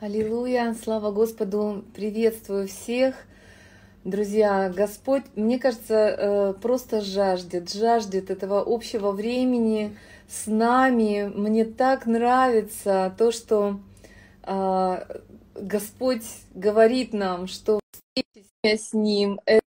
Аллилуйя, слава Господу, приветствую всех. Друзья, Господь, мне кажется, э, просто жаждет, жаждет этого общего времени с нами. Мне так нравится то, что а, Господь говорит нам, что встреча с Ним это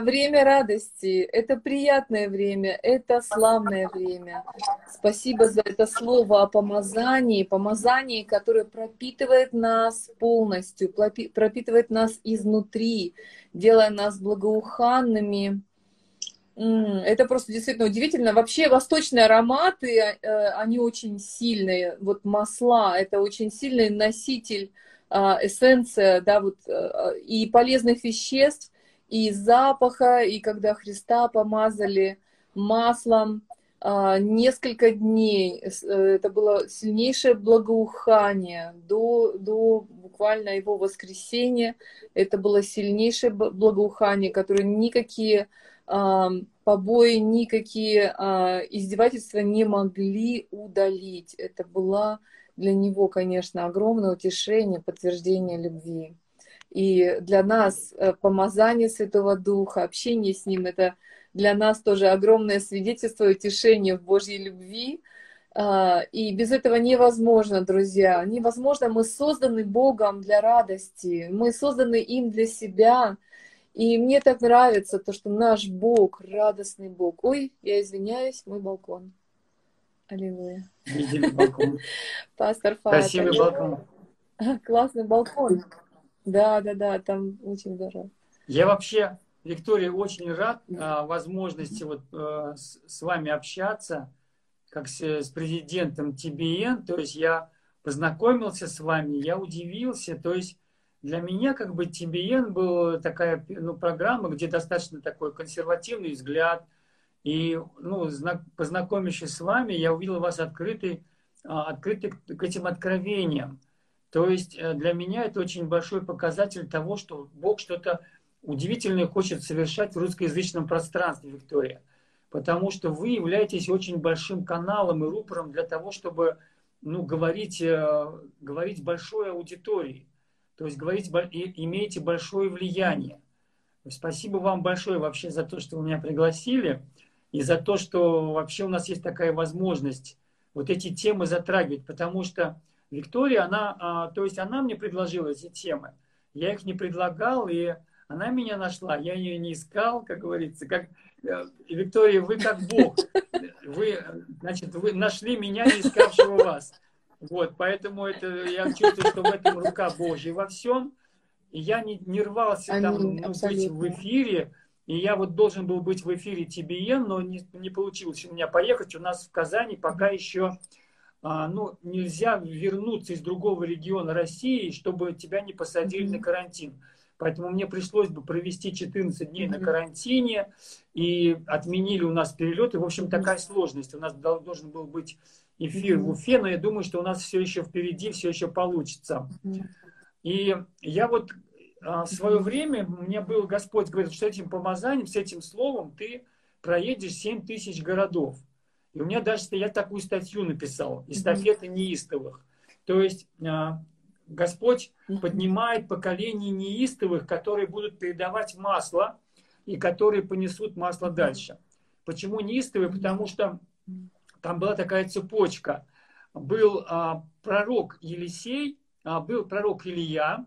время радости, это приятное время, это славное время. Спасибо за это слово о помазании, помазании, которое пропитывает нас полностью, пропитывает нас изнутри, делая нас благоуханными. Это просто действительно удивительно. Вообще восточные ароматы, э, они очень сильные. Вот масла, это очень сильный носитель, а, эссенция, да, вот, э, и полезных веществ, и запаха, и когда Христа помазали маслом а, несколько дней, э, это было сильнейшее благоухание до, до буквально его воскресения, это было сильнейшее благоухание, которое никакие а, побои, никакие а, издевательства не могли удалить. Это было для него, конечно, огромное утешение, подтверждение любви. И для нас э, помазание Святого Духа, общение с Ним, это для нас тоже огромное свидетельство и утешение в Божьей любви. А, и без этого невозможно, друзья. Невозможно. Мы созданы Богом для радости. Мы созданы им для себя. И мне так нравится то, что наш Бог, радостный Бог. Ой, я извиняюсь, мой балкон. Аллилуйя. Балкон. Пастор Фат. Красивый балкон. Классный балкон. Да, да, да, там очень здорово. Я вообще, Виктория, очень рад а, возможности вот а, с, с вами общаться, как с, с президентом ТБН. То есть я познакомился с вами, я удивился. То есть для меня как бы ТБН был такая ну, программа, где достаточно такой консервативный взгляд. И ну, познакомившись с вами, я увидел вас открытый, а, открытый к этим откровениям. То есть э, для меня это очень большой показатель того, что Бог что-то удивительное хочет совершать в русскоязычном пространстве, Виктория. Потому что вы являетесь очень большим каналом и рупором для того, чтобы ну, говорить, э, говорить большой аудитории. То есть говорить, имеете большое влияние. Спасибо вам большое вообще за то, что вы меня пригласили, и за то, что вообще у нас есть такая возможность вот эти темы затрагивать, потому что Виктория, она, а, то есть она мне предложила эти темы. Я их не предлагал, и она меня нашла. Я ее не искал, как говорится. Как, э, Виктория, вы как Бог. Вы, значит, вы нашли меня, не искавшего вас. Вот, поэтому это, я чувствую, что в этом рука Божья во всем. И я не, не рвался Аминь, там ну, быть в эфире. И я вот должен был быть в эфире TBN, но не, не получилось у меня поехать. У нас в Казани пока еще ну, нельзя вернуться из другого региона России, чтобы тебя не посадили mm-hmm. на карантин. Поэтому мне пришлось бы провести 14 дней mm-hmm. на карантине, и отменили у нас перелеты. В общем, такая сложность. У нас должен был быть эфир mm-hmm. в Уфе, но я думаю, что у нас все еще впереди, все еще получится. Mm-hmm. И я вот а, в свое время, мне был Господь говорит, что этим помазанием, с этим словом ты проедешь 7 тысяч городов. И у меня даже я такую статью написал, эстафета неистовых. То есть а, Господь поднимает поколение неистовых, которые будут передавать масло и которые понесут масло дальше. Почему неистовые? Потому что там была такая цепочка. Был а, пророк Елисей, а, был пророк Илья,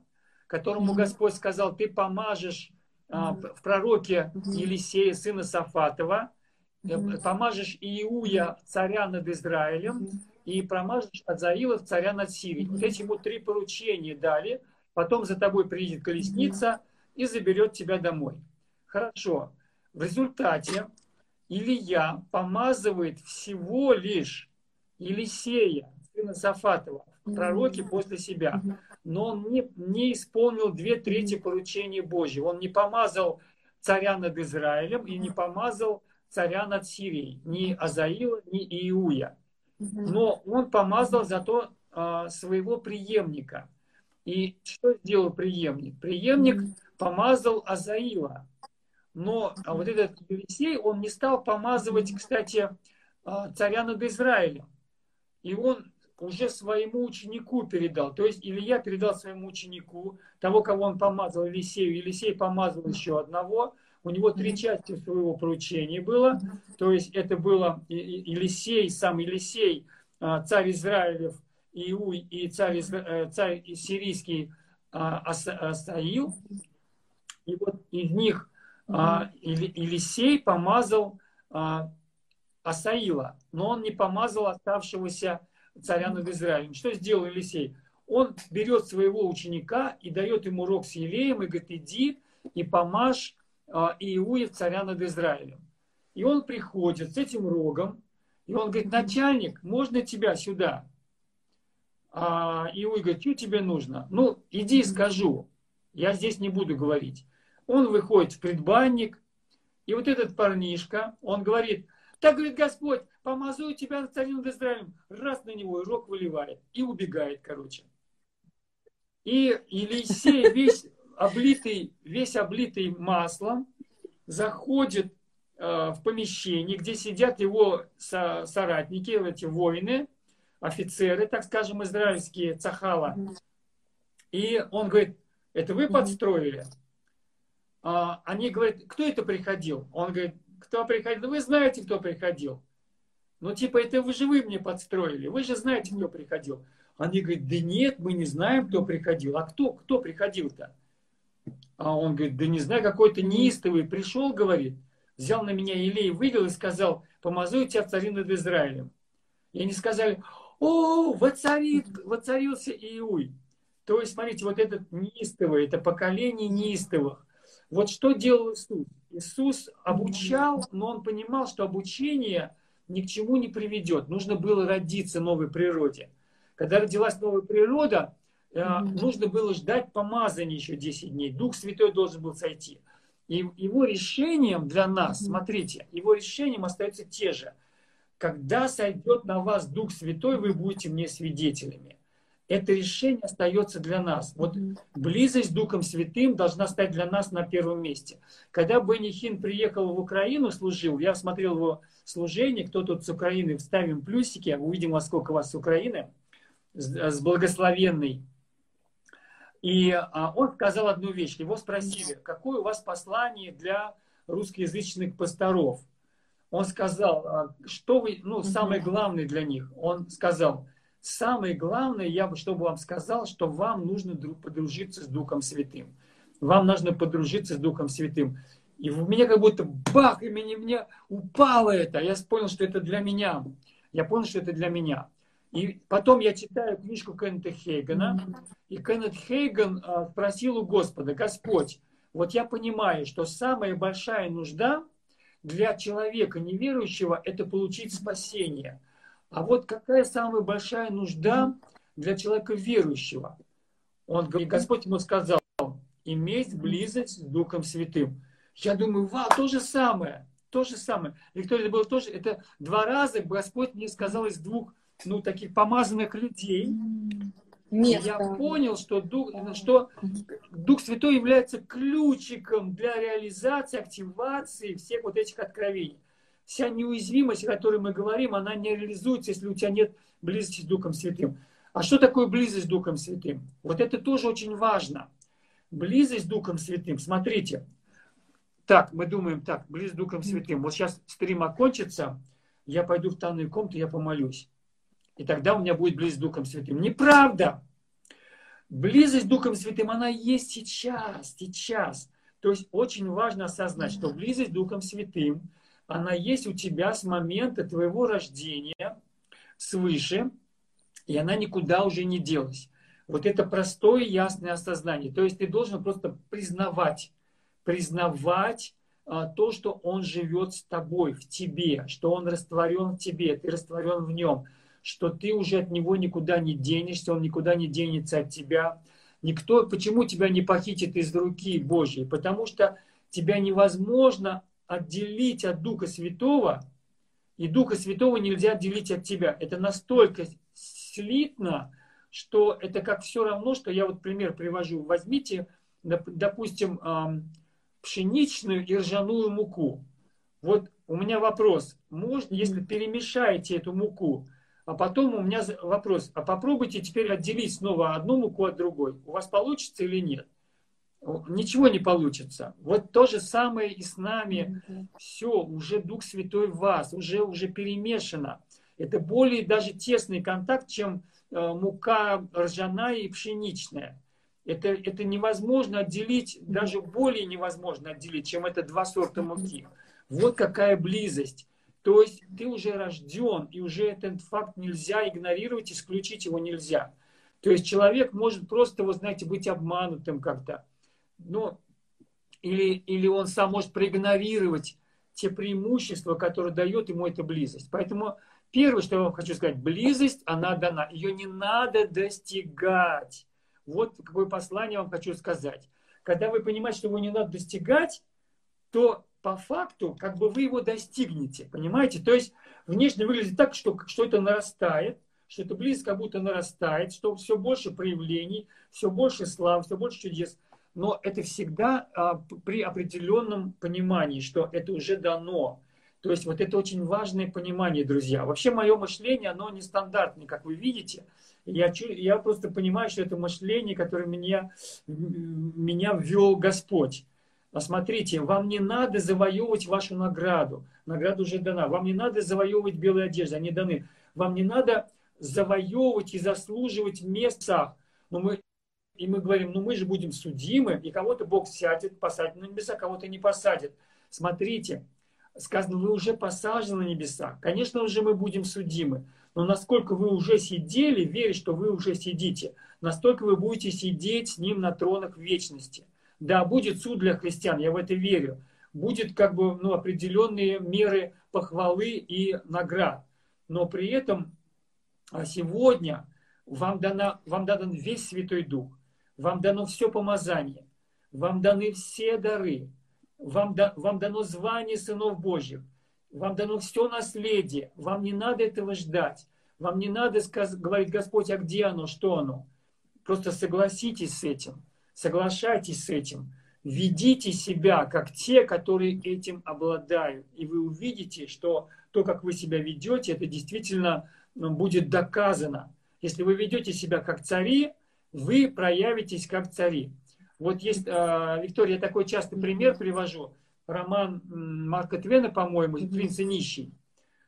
которому Господь сказал, ты помажешь а, в пророке Елисея, сына Сафатова, Э, помажешь Иуя царя над Израилем и промажешь Азаилов царя над Сирией. Вот эти ему три поручения дали. Потом за тобой приедет колесница и заберет тебя домой. Хорошо. В результате Илья помазывает всего лишь Елисея, сына Сафатова, пророки после себя. Но он не, не исполнил две трети поручения Божьего. Он не помазал царя над Израилем и не помазал царя над Сирией, ни Азаила, ни Иуя. Но он помазал зато а, своего преемника. И что сделал преемник? Преемник помазал Азаила. Но а вот этот Елисей, он не стал помазывать, кстати, а, царя над Израилем. И он уже своему ученику передал. То есть Илья передал своему ученику, того, кого он помазал Елисею. Елисей помазал еще одного. У него три части своего поручения было. То есть это было Елисей, сам Елисей, а, царь Израилев, Иуй и царь, э, царь сирийский Асаил. И вот из них а, Елисей помазал Асаила, но он не помазал оставшегося царя над Израилем. Что сделал Елисей? Он берет своего ученика и дает ему рог с елеем и говорит, иди и помажь Иуев царя над Израилем. И он приходит с этим рогом, и он говорит, начальник, можно тебя сюда? А Иуй говорит, что тебе нужно? Ну, иди скажу, я здесь не буду говорить. Он выходит в предбанник, и вот этот парнишка, он говорит, так говорит Господь, помазую тебя над царем над Израилем. Раз на него, и рог выливает. И убегает, короче. И Елисей весь облитый, весь облитый маслом заходит э, в помещение, где сидят его со, соратники, эти воины, офицеры, так скажем, израильские, цахала. И он говорит, это вы подстроили? А, они говорят, кто это приходил? Он говорит, кто приходил? Вы знаете, кто приходил. Ну, типа, это вы же вы мне подстроили. Вы же знаете, кто приходил. Они говорят, да нет, мы не знаем, кто приходил. А кто, кто приходил-то? А он говорит, да не знаю, какой-то неистовый пришел, говорит, взял на меня Илей, вывел и сказал, помазую тебя в цари над Израилем. И они сказали, о, воцарит, воцарился Иуй. То есть, смотрите, вот этот неистовый, это поколение неистовых. Вот что делал Иисус? Иисус обучал, но он понимал, что обучение ни к чему не приведет. Нужно было родиться новой природе. Когда родилась новая природа. Нужно было ждать помазания еще 10 дней. Дух Святой должен был сойти. И его решением для нас, смотрите, его решением остаются те же. Когда сойдет на вас Дух Святой, вы будете мне свидетелями это решение остается для нас. Вот близость с Духом Святым должна стать для нас на первом месте. Когда Бенни Хин приехал в Украину, служил, я смотрел его служение, кто тут с Украины, вставим плюсики, увидим, во сколько вас с Украины, с благословенной. И а, он сказал одну вещь. Его спросили, какое у вас послание для русскоязычных пасторов? Он сказал, «А, что вы, ну, самое главное для них. Он сказал, Самое главное, я бы, чтобы вам сказал, что вам нужно подружиться с Духом Святым. Вам нужно подружиться с Духом Святым. И в меня как будто бах, и мне, мне упало это. Я понял, что это для меня. Я понял, что это для меня. И потом я читаю книжку Кеннета Хейгана, и Кеннет Хейган а, спросил у Господа, Господь, вот я понимаю, что самая большая нужда для человека неверующего – это получить спасение – а вот какая самая большая нужда для человека верующего? Он говорит, Господь ему сказал, иметь близость с Духом Святым. Я думаю, вау, то же самое, то же самое. Виктория, это было тоже, это два раза Господь мне сказал из двух, ну, таких помазанных людей. Место. Я понял, что Дух, что Дух Святой является ключиком для реализации, активации всех вот этих откровений вся неуязвимость, о которой мы говорим, она не реализуется, если у тебя нет близости с Духом Святым. А что такое близость с Духом Святым? Вот это тоже очень важно. Близость с Духом Святым. Смотрите. Так, мы думаем, так, близость с Духом Святым. Вот сейчас стрим окончится, я пойду в тайную комнату, я помолюсь. И тогда у меня будет близость с Духом Святым. Неправда! Близость с Духом Святым, она есть сейчас, сейчас. То есть очень важно осознать, что близость с Духом Святым – она есть у тебя с момента твоего рождения свыше, и она никуда уже не делась. Вот это простое ясное осознание. То есть ты должен просто признавать, признавать а, то, что он живет с тобой, в тебе, что он растворен в тебе, ты растворен в нем, что ты уже от него никуда не денешься, он никуда не денется от тебя. Никто, почему тебя не похитит из руки Божьей? Потому что тебя невозможно отделить от Духа Святого, и Духа Святого нельзя отделить от тебя. Это настолько слитно, что это как все равно, что я вот пример привожу. Возьмите, допустим, пшеничную и ржаную муку. Вот у меня вопрос. Можно, если перемешаете эту муку, А потом у меня вопрос, а попробуйте теперь отделить снова одну муку от другой. У вас получится или нет? Ничего не получится. Вот то же самое и с нами. Все, уже Дух Святой в вас, уже, уже перемешано. Это более даже тесный контакт, чем э, мука ржаная и пшеничная. Это, это невозможно отделить, даже более невозможно отделить, чем это два сорта муки. Вот какая близость. То есть ты уже рожден, и уже этот факт нельзя игнорировать, исключить его нельзя. То есть человек может просто, вы знаете, быть обманутым как-то. Ну, или, или он сам может проигнорировать те преимущества, которые дает ему эта близость. Поэтому первое, что я вам хочу сказать, близость, она дана. Ее не надо достигать. Вот какое послание я вам хочу сказать. Когда вы понимаете, что его не надо достигать, то по факту как бы вы его достигнете, понимаете? То есть внешне выглядит так, что, что это нарастает, что это близко как будто нарастает, что все больше проявлений, все больше слав, все больше чудес. Но это всегда а, при определенном понимании, что это уже дано. То есть вот это очень важное понимание, друзья. Вообще мое мышление, оно нестандартное, как вы видите. Я, я просто понимаю, что это мышление, которое меня, меня ввел Господь. Посмотрите, вам не надо завоевывать вашу награду. Награда уже дана. Вам не надо завоевывать белые одежды, они даны. Вам не надо завоевывать и заслуживать места. Но мы, и мы говорим, ну мы же будем судимы, и кого-то Бог сядет, посадит на небеса, кого-то не посадит. Смотрите, сказано, вы уже посажены на небеса. Конечно уже мы будем судимы. Но насколько вы уже сидели, верить, что вы уже сидите, настолько вы будете сидеть с Ним на тронах вечности. Да, будет суд для христиан, я в это верю. Будет как бы ну, определенные меры похвалы и наград. Но при этом а, сегодня вам, дано, вам дан весь Святой Дух, вам дано все помазание, вам даны все дары, вам, да, вам дано звание сынов Божьих, вам дано все наследие, вам не надо этого ждать, вам не надо сказ- говорить, Господь, а где оно, что оно. Просто согласитесь с этим – Соглашайтесь с этим. Ведите себя как те, которые этим обладают. И вы увидите, что то, как вы себя ведете, это действительно ну, будет доказано. Если вы ведете себя как цари, вы проявитесь как цари. Вот есть, э, Виктория, я такой частый пример привожу. Роман Марка Твена, по-моему, «Принц и нищий».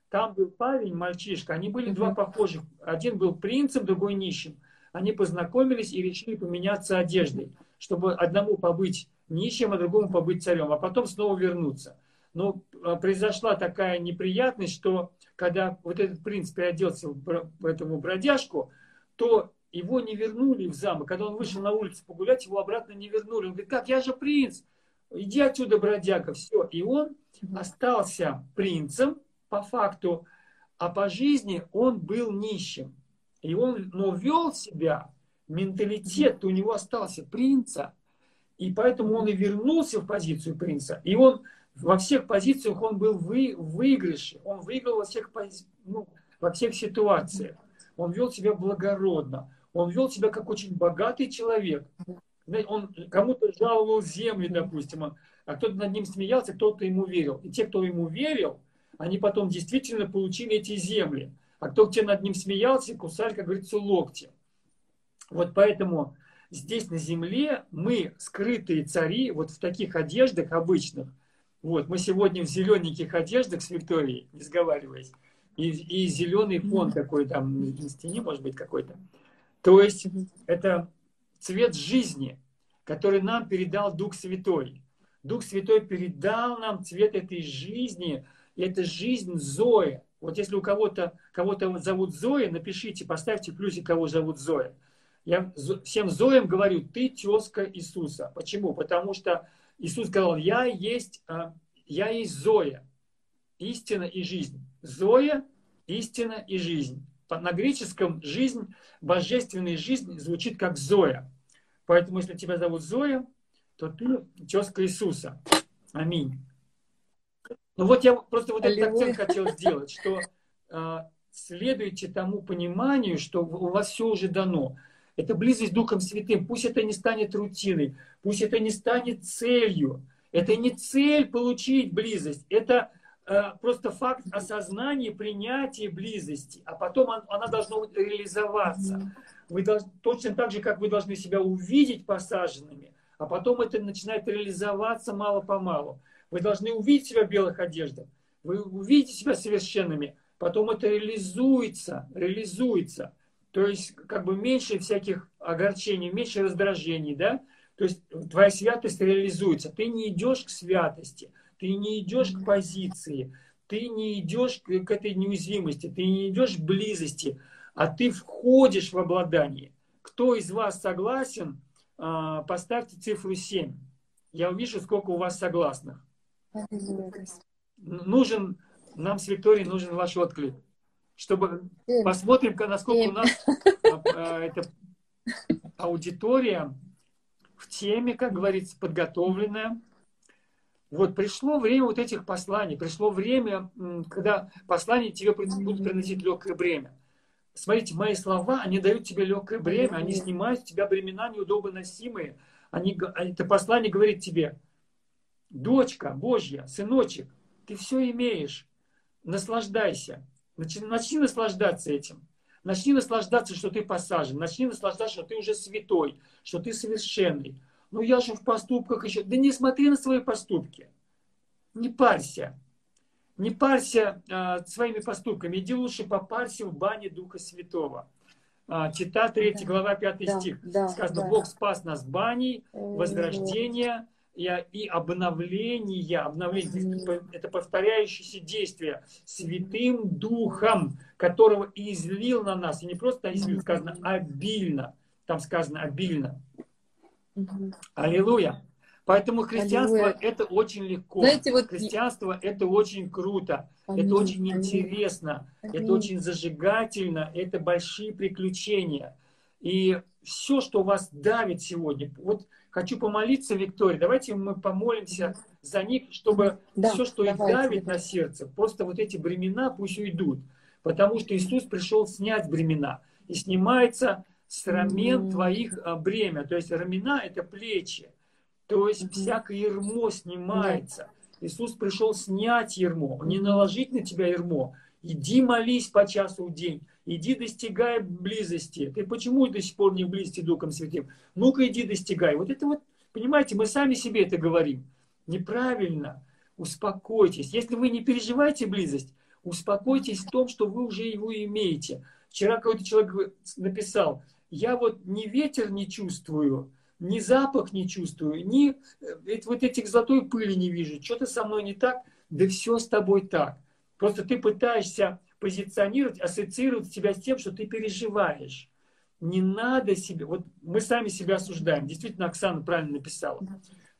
Там был парень, мальчишка, они были два похожих. Один был принцем, другой нищим они познакомились и решили поменяться одеждой, чтобы одному побыть нищим, а другому побыть царем, а потом снова вернуться. Но а, произошла такая неприятность, что когда вот этот принц переоделся в этому бродяжку, то его не вернули в замок. Когда он вышел на улицу погулять, его обратно не вернули. Он говорит, как, я же принц, иди отсюда, бродяга, все. И он остался принцем по факту, а по жизни он был нищим. И он, но вел себя, менталитет у него остался принца, и поэтому он и вернулся в позицию принца. И он во всех позициях он был вы, в выигрыше, он выиграл во всех, ну, во всех ситуациях. Он вел себя благородно, он вел себя как очень богатый человек. Он кому-то жаловал земли, допустим, а кто-то над ним смеялся, кто-то ему верил. И те, кто ему верил, они потом действительно получили эти земли. А кто где над ним смеялся, кусали, как говорится, локти. Вот поэтому здесь на земле мы скрытые цари, вот в таких одеждах обычных. Вот, мы сегодня в зелененьких одеждах с Викторией, не сговариваясь. И, и зеленый фон такой там на стене, может быть, какой-то. То есть это цвет жизни, который нам передал Дух Святой. Дух Святой передал нам цвет этой жизни. И это жизнь Зоя. Вот если у кого-то кого-то зовут Зоя, напишите, поставьте плюсик, кого зовут Зоя. Я всем Зоям говорю, ты тезка Иисуса. Почему? Потому что Иисус сказал, я есть, а, я есть Зоя, истина и жизнь. Зоя, истина и жизнь. На греческом жизнь, божественная жизнь звучит как Зоя. Поэтому, если тебя зовут Зоя, то ты тезка Иисуса. Аминь. Ну вот я просто вот этот акцент хотел сделать, что э, следуйте тому пониманию, что у вас все уже дано. Это близость Духом Святым. Пусть это не станет рутиной, пусть это не станет целью. Это не цель получить близость, это э, просто факт осознания, принятия близости, а потом он, она должна реализоваться. Вы должны, точно так же, как вы должны себя увидеть посаженными, а потом это начинает реализоваться мало-помалу. Вы должны увидеть себя в белых одеждах, вы увидите себя совершенными, потом это реализуется, реализуется. То есть как бы меньше всяких огорчений, меньше раздражений, да? То есть твоя святость реализуется. Ты не идешь к святости, ты не идешь к позиции, ты не идешь к этой неуязвимости, ты не идешь к близости, а ты входишь в обладание. Кто из вас согласен, а, поставьте цифру 7. Я увижу, сколько у вас согласных. Нужен, нам с Викторией нужен ваш отклик чтобы посмотрим, насколько у нас а, а, эта аудитория в теме, как говорится, подготовленная. Вот пришло время вот этих посланий, пришло время, когда послания тебе будут приносить легкое бремя. Смотрите, мои слова, они дают тебе легкое бремя, они снимают с тебя бремена неудобно носимые. Они, это послание говорит тебе, дочка Божья, сыночек, ты все имеешь, наслаждайся. Начни, начни наслаждаться этим. Начни наслаждаться, что ты посажен. Начни наслаждаться, что ты уже святой, что ты совершенный. Ну я же в поступках еще. Да не смотри на свои поступки. Не парься. Не парься а, своими поступками. Иди лучше попарься в бане Духа Святого. А, чита 3 да. глава 5 да, стих. Да, Сказано, да. Бог спас нас баней, возрождения, и, обновление, обновление это повторяющееся действие святым духом, которого излил на нас. И не просто излил, сказано обильно. Там сказано обильно. Аллилуйя. Поэтому христианство Аллилуйя. это очень легко. Знаете, вот... Христианство это очень круто, Аминь. это очень Аминь. интересно, Аминь. это очень зажигательно, это большие приключения. И все, что вас давит сегодня, вот хочу помолиться, Виктория, давайте мы помолимся за них, чтобы да, все, что давайте, их давит да. на сердце, просто вот эти бремена пусть уйдут. Потому что Иисус пришел снять бремена. И снимается с рамен mm-hmm. твоих а, бремя. То есть рамена – это плечи. То есть mm-hmm. всякое ермо снимается. Да. Иисус пришел снять ермо, не наложить на тебя ермо. Иди молись по часу в день. Иди достигай близости. Ты почему до сих пор не в близости Духом Святым? Ну-ка иди достигай. Вот это вот, понимаете, мы сами себе это говорим. Неправильно. Успокойтесь. Если вы не переживаете близость, успокойтесь в том, что вы уже его имеете. Вчера какой-то человек написал, я вот ни ветер не чувствую, ни запах не чувствую, ни э, вот этих золотой пыли не вижу. Что-то со мной не так, да все с тобой так. Просто ты пытаешься позиционировать, ассоциировать себя с тем, что ты переживаешь. Не надо себе... Вот мы сами себя осуждаем. Действительно, Оксана правильно написала.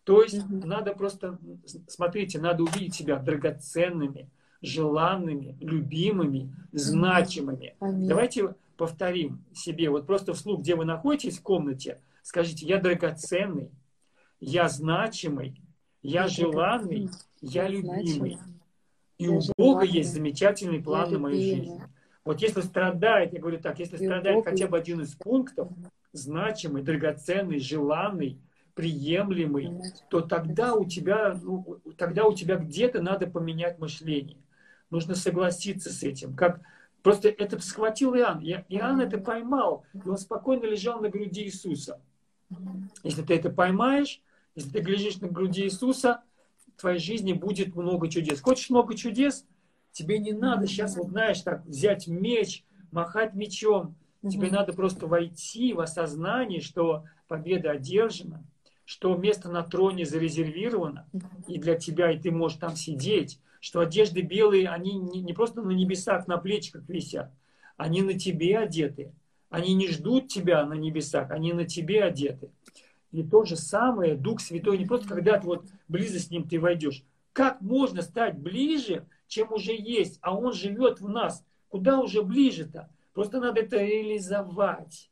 То есть угу. надо просто, смотрите, надо увидеть себя драгоценными, желанными, любимыми, значимыми. Аминь. Давайте повторим себе, вот просто вслух, где вы находитесь в комнате, скажите, я драгоценный, я значимый, я желанный, я любимый. И у Бога есть замечательный план на мою жизнь. Вот если страдает, я говорю так, если страдает хотя бы один из пунктов, значимый, драгоценный, желанный, приемлемый, то тогда у тебя, ну, тогда у тебя где-то надо поменять мышление. Нужно согласиться с этим. Как просто это схватил Иоанн. Иоанн это поймал, и он спокойно лежал на груди Иисуса. Если ты это поймаешь, если ты лежишь на груди Иисуса, в твоей жизни будет много чудес. Хочешь много чудес? Тебе не надо сейчас, вот знаешь, так взять меч, махать мечом. Тебе надо просто войти в осознание, что победа одержана, что место на троне зарезервировано и для тебя, и ты можешь там сидеть, что одежды белые, они не, не просто на небесах, на плечиках висят, они на тебе одеты. Они не ждут тебя на небесах, они на тебе одеты. И то же самое Дух Святой, не просто когда ты вот близо с Ним ты войдешь. Как можно стать ближе, чем уже есть, а Он живет в нас? Куда уже ближе-то? Просто надо это реализовать.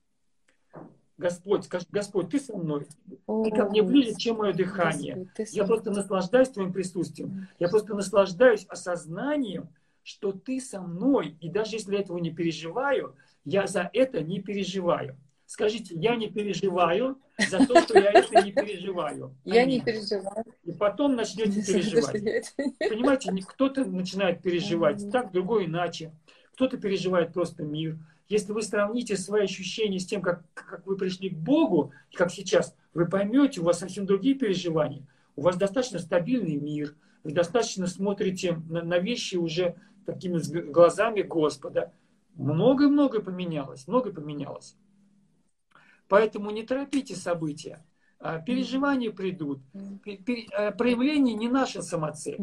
Господь, скажи, Господь, ты со мной. Ты ко мне ближе, чем мое дыхание. Я просто наслаждаюсь твоим присутствием. Я просто наслаждаюсь осознанием, что ты со мной. И даже если я этого не переживаю, я за это не переживаю. Скажите, я не переживаю за то, что я это не переживаю. Я не переживаю. И потом начнете переживать. Понимаете, кто-то начинает переживать так, другой иначе. Кто-то переживает просто мир. Если вы сравните свои ощущения с тем, как, как вы пришли к Богу, как сейчас, вы поймете, у вас совсем другие переживания. У вас достаточно стабильный мир. Вы достаточно смотрите на, на вещи уже такими глазами Господа. Много-много поменялось, много поменялось. Поэтому не торопите события. А, переживания придут. А, проявление не наша самоцель.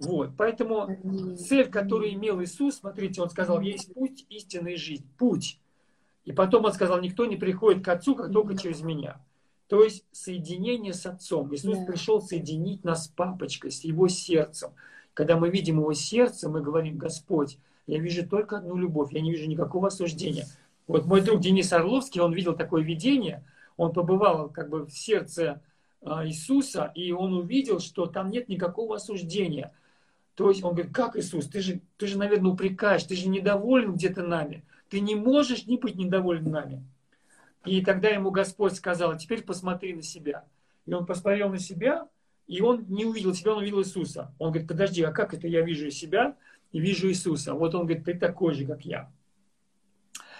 Вот. Поэтому цель, которую имел Иисус, смотрите, он сказал, есть путь истинной жизни. Путь. И потом он сказал, никто не приходит к Отцу, как только через меня. То есть соединение с Отцом. Иисус пришел соединить нас с Папочкой, с Его сердцем. Когда мы видим Его сердце, мы говорим, Господь, я вижу только одну любовь, я не вижу никакого осуждения. Вот мой друг Денис Орловский, он видел такое видение, он побывал как бы в сердце а, Иисуса, и он увидел, что там нет никакого осуждения. То есть он говорит, как Иисус, ты же, ты же, наверное, упрекаешь, ты же недоволен где-то нами. Ты не можешь не быть недоволен нами. И тогда ему Господь сказал, «А теперь посмотри на себя. И он посмотрел на себя, и он не увидел себя, он увидел Иисуса. Он говорит, подожди, а как это я вижу себя и вижу Иисуса? Вот он говорит, ты такой же, как я.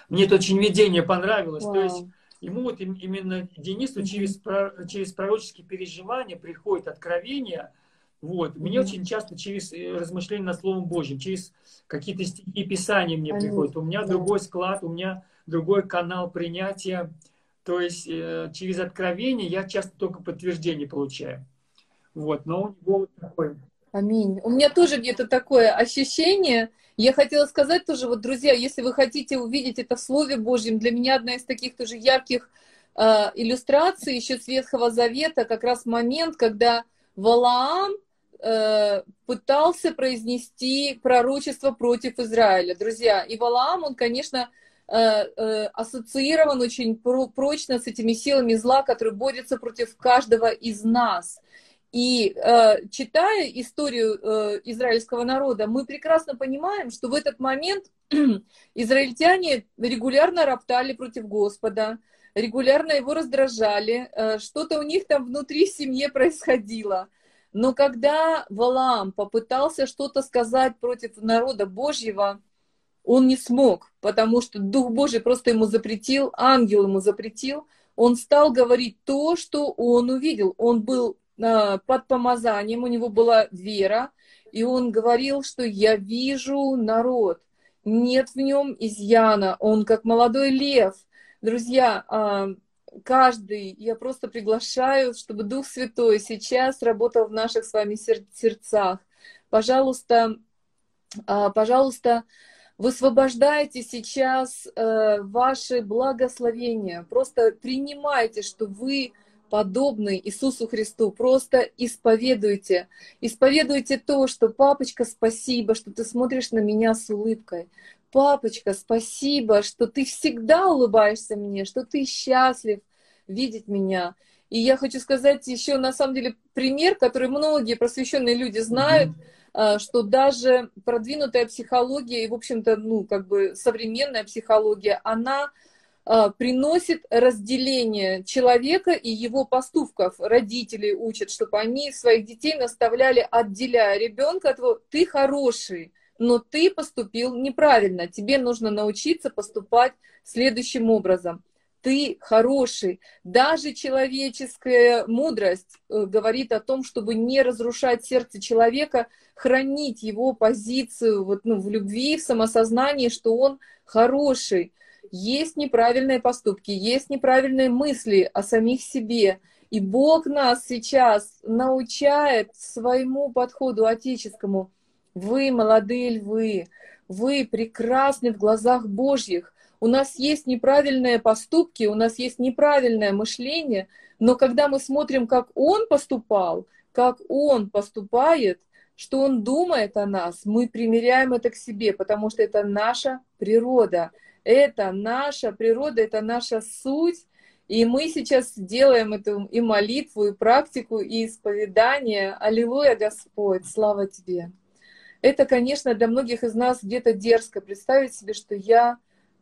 Мне это очень видение понравилось. Вау. То есть ему вот именно Денису через, через пророческие переживания приходит откровение. Вот. Мне mm-hmm. очень часто через э, размышления над Словом Божьим, через какие-то стихи Писания мне Понятно. приходят. У меня да. другой склад, у меня другой канал принятия. То есть э, через откровение я часто только подтверждение получаю. Вот, но у него вот такой. Аминь. У меня тоже где-то такое ощущение, я хотела сказать тоже, вот, друзья, если вы хотите увидеть это в Слове Божьем, для меня одна из таких тоже ярких э, иллюстраций еще с Ветхого Завета, как раз момент, когда Валаам э, пытался произнести пророчество против Израиля. Друзья, и Валаам, он, конечно, э, э, ассоциирован очень прочно с этими силами зла, которые борются против каждого из нас. И э, читая историю э, израильского народа, мы прекрасно понимаем, что в этот момент израильтяне регулярно роптали против Господа, регулярно его раздражали, э, что-то у них там внутри семьи происходило. Но когда Валаам попытался что-то сказать против народа Божьего, он не смог, потому что Дух Божий просто ему запретил, ангел ему запретил. Он стал говорить то, что он увидел. Он был под помазанием, у него была вера, и он говорил, что я вижу народ, нет в нем изъяна, он как молодой лев. Друзья, а, каждый, я просто приглашаю, чтобы Дух Святой сейчас работал в наших с вами сердцах. Пожалуйста, а, пожалуйста, высвобождайте сейчас э, ваши благословения. Просто принимайте, что вы подобный Иисусу Христу. Просто исповедуйте. Исповедуйте то, что «Папочка, спасибо, что ты смотришь на меня с улыбкой». «Папочка, спасибо, что ты всегда улыбаешься мне, что ты счастлив видеть меня». И я хочу сказать еще, на самом деле, пример, который многие просвещенные люди знают, mm-hmm. что даже продвинутая психология и, в общем-то, ну, как бы современная психология, она приносит разделение человека и его поступков. Родители учат, чтобы они своих детей наставляли, отделяя ребенка от того, ты хороший, но ты поступил неправильно. Тебе нужно научиться поступать следующим образом. Ты хороший. Даже человеческая мудрость э, говорит о том, чтобы не разрушать сердце человека, хранить его позицию вот, ну, в любви, в самосознании, что он хороший есть неправильные поступки, есть неправильные мысли о самих себе. И Бог нас сейчас научает своему подходу отеческому. Вы, молодые львы, вы прекрасны в глазах Божьих. У нас есть неправильные поступки, у нас есть неправильное мышление, но когда мы смотрим, как Он поступал, как Он поступает, что Он думает о нас, мы примеряем это к себе, потому что это наша природа – это наша природа, это наша суть. И мы сейчас делаем эту и молитву, и практику, и исповедание. Аллилуйя, Господь, слава Тебе. Это, конечно, для многих из нас где-то дерзко представить себе, что я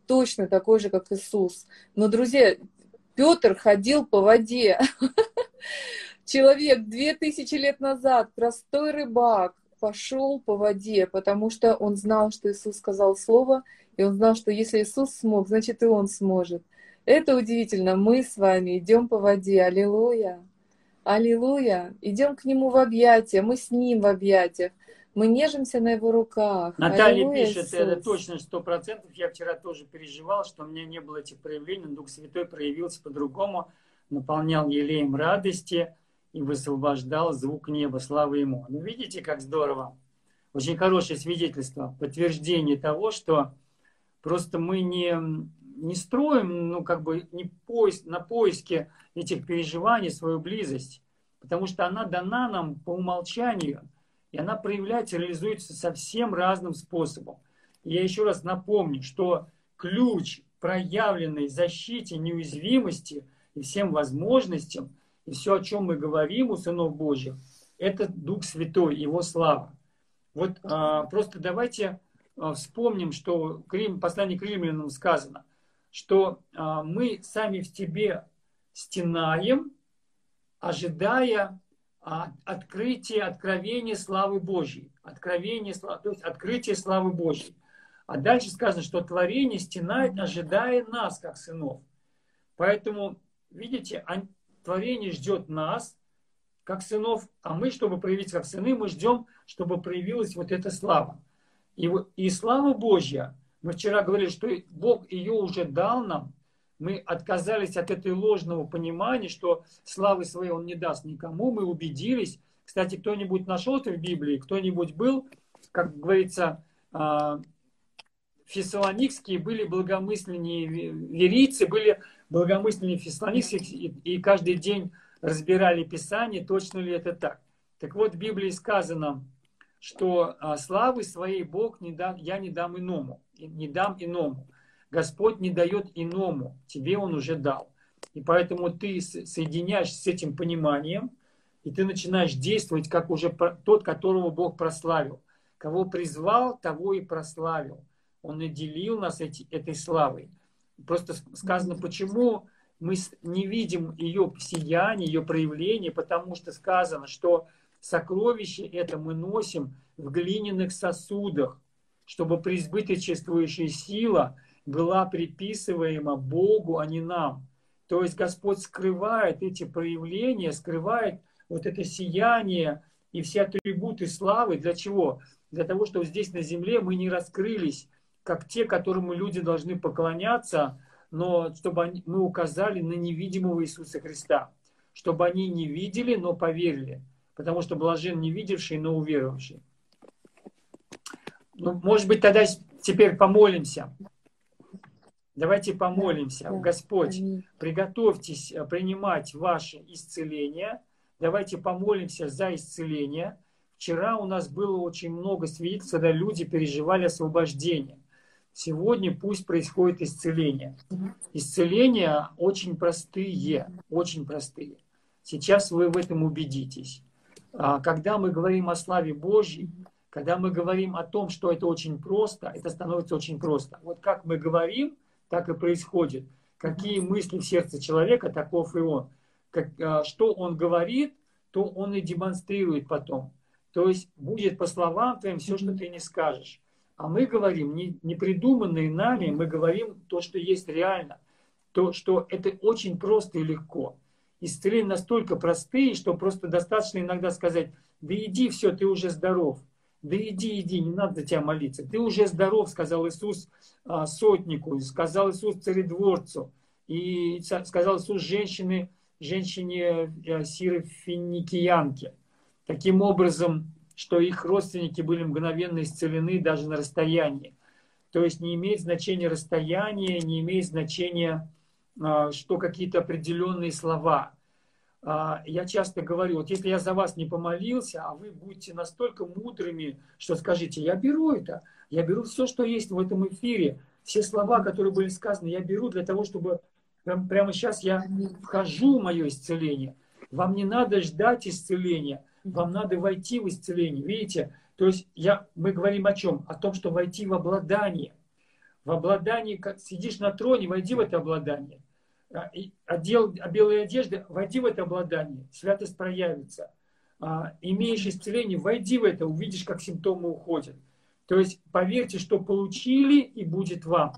точно такой же, как Иисус. Но, друзья, Петр ходил по воде. Человек две тысячи лет назад, простой рыбак, пошел по воде, потому что он знал, что Иисус сказал слово, и он знал, что если Иисус смог, значит и он сможет. Это удивительно. Мы с вами идем по воде. Аллилуйя. Аллилуйя. Идем к нему в объятия. Мы с ним в объятиях. Мы нежимся на его руках. Наталья Аллилуйя, пишет, Иисус. это точно сто процентов. Я вчера тоже переживал, что у меня не было этих проявлений. Дух Святой проявился по-другому, наполнял елеем радости и высвобождал звук неба. Слава ему. Ну, видите, как здорово. Очень хорошее свидетельство, подтверждение того, что просто мы не, не строим, ну, как бы, не поиск, на поиске этих переживаний свою близость, потому что она дана нам по умолчанию, и она проявляется, реализуется совсем разным способом. И я еще раз напомню, что ключ проявленной защите, неуязвимости и всем возможностям, и все, о чем мы говорим у сынов Божьих, это Дух Святой, Его слава. Вот а, просто давайте вспомним, что в послании к римлянам сказано, что а, мы сами в себе стенаем, ожидая а, открытия, откровения славы Божьей. Откровение, то есть открытие славы Божьей. А дальше сказано, что творение стенает, ожидая нас, как сынов. Поэтому, видите, творение ждет нас, как сынов, а мы, чтобы проявиться как сыны, мы ждем, чтобы проявилась вот эта слава. И, и слава Божья, мы вчера говорили, что Бог ее уже дал нам, мы отказались от этой ложного понимания, что славы своей Он не даст никому, мы убедились. Кстати, кто-нибудь нашел это в Библии, кто-нибудь был, как говорится, а, фессалоникские были благомысленнее верийцы, были благомысленнее фессалоникские, и каждый день разбирали Писание, точно ли это так. Так вот, в Библии сказано, что а, славы своей Бог не дам, я не дам иному, не дам иному. Господь не дает иному, тебе Он уже дал. И поэтому ты соединяешься с этим пониманием, и ты начинаешь действовать как уже тот, которого Бог прославил. Кого призвал, того и прославил. Он наделил нас эти, этой славой. Просто сказано, почему мы не видим ее сияние, ее проявление, потому что сказано, что Сокровище это мы носим в глиняных сосудах, чтобы преизбыточествующая сила была приписываема Богу, а не нам. То есть Господь скрывает эти проявления, скрывает вот это сияние и все атрибуты славы. Для чего? Для того, чтобы здесь на земле мы не раскрылись, как те, которым люди должны поклоняться, но чтобы мы указали на невидимого Иисуса Христа, чтобы они не видели, но поверили потому что блажен не видевший, но уверовавший. Ну, может быть, тогда теперь помолимся. Давайте помолимся. Господь, приготовьтесь э, принимать ваше исцеление. Давайте помолимся за исцеление. Вчера у нас было очень много свидетельств, когда люди переживали освобождение. Сегодня пусть происходит исцеление. Исцеления очень простые, очень простые. Сейчас вы в этом убедитесь. А, когда мы говорим о славе Божьей, когда мы говорим о том, что это очень просто, это становится очень просто. Вот как мы говорим, так и происходит. Какие мысли в сердце человека, таков и он. Как, а, что он говорит, то он и демонстрирует потом. То есть будет по словам твоим все, что ты не скажешь. А мы говорим не, не придуманные нами, мы говорим то, что есть реально. То, что это очень просто и легко исцеления настолько простые, что просто достаточно иногда сказать, да иди, все, ты уже здоров. Да иди, иди, не надо тебя молиться. Ты уже здоров, сказал Иисус а, сотнику, сказал Иисус царедворцу, и сказал Иисус женщине, женщине а, сирофиникиянке. Таким образом, что их родственники были мгновенно исцелены даже на расстоянии. То есть не имеет значения расстояние, не имеет значения что какие-то определенные слова. А, я часто говорю, вот если я за вас не помолился, а вы будете настолько мудрыми, что скажите, я беру это, я беру все, что есть в этом эфире, все слова, которые были сказаны, я беру для того, чтобы прямо сейчас я вхожу в мое исцеление. Вам не надо ждать исцеления, вам надо войти в исцеление. Видите? То есть я, мы говорим о чем? О том, что войти в обладание – в обладании, как сидишь на троне, войди в это обладание. А, одел а белые одежды, войди в это обладание, святость проявится. А, имеешь исцеление, войди в это, увидишь, как симптомы уходят. То есть поверьте, что получили и будет вам.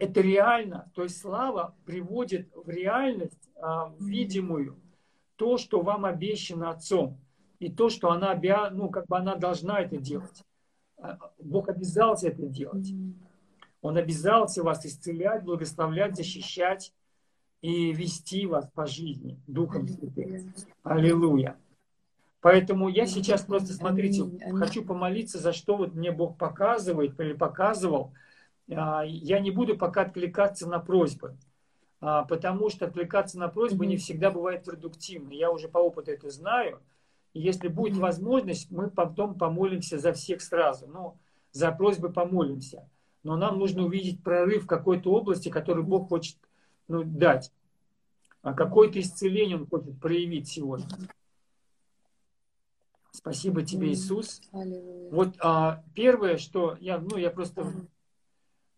Это реально, то есть слава приводит в реальность, в видимую, то, что вам обещано Отцом, и то, что она, ну, как бы она должна это делать. Бог обязался это делать. Он обязался вас исцелять, благословлять, защищать и вести вас по жизни Духом Святым. Аллилуйя. Поэтому я сейчас просто, смотрите, хочу помолиться, за что вот мне Бог показывает или показывал – а, я не буду пока откликаться на просьбы, а, потому что откликаться на просьбы не всегда бывает продуктивно. Я уже по опыту это знаю. И если будет возможность, мы потом помолимся за всех сразу. Ну, за просьбы помолимся. Но нам нужно увидеть прорыв в какой-то области, который Бог хочет ну, дать. А какое-то исцеление Он хочет проявить сегодня. Спасибо тебе, Иисус. Вот а, первое, что я, ну, я просто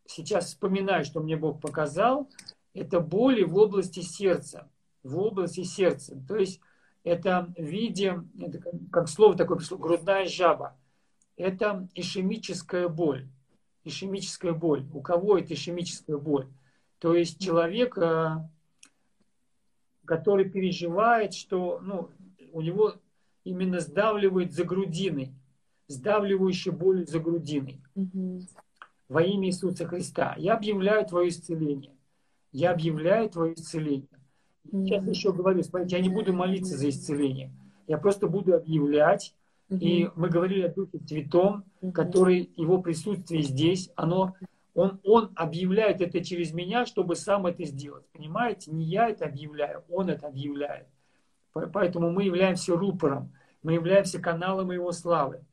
сейчас вспоминаю, что мне Бог показал, это боли в области сердца. В области сердца. То есть это в виде, это как слово такое грудная жаба. Это ишемическая боль. Ишемическая боль. У кого это ишемическая боль? То есть человек, э, который переживает, что ну, у него именно сдавливает за грудиной, сдавливающая боль за грудиной. Угу во имя Иисуса Христа. Я объявляю твое исцеление. Я объявляю твое исцеление. Сейчас еще говорю, смотрите, я не буду молиться за исцеление. Я просто буду объявлять. И мы говорили о Духе Святом, который, его присутствие здесь, оно, он, он объявляет это через меня, чтобы сам это сделать. Понимаете? Не я это объявляю, он это объявляет. Поэтому мы являемся рупором, мы являемся каналом его славы.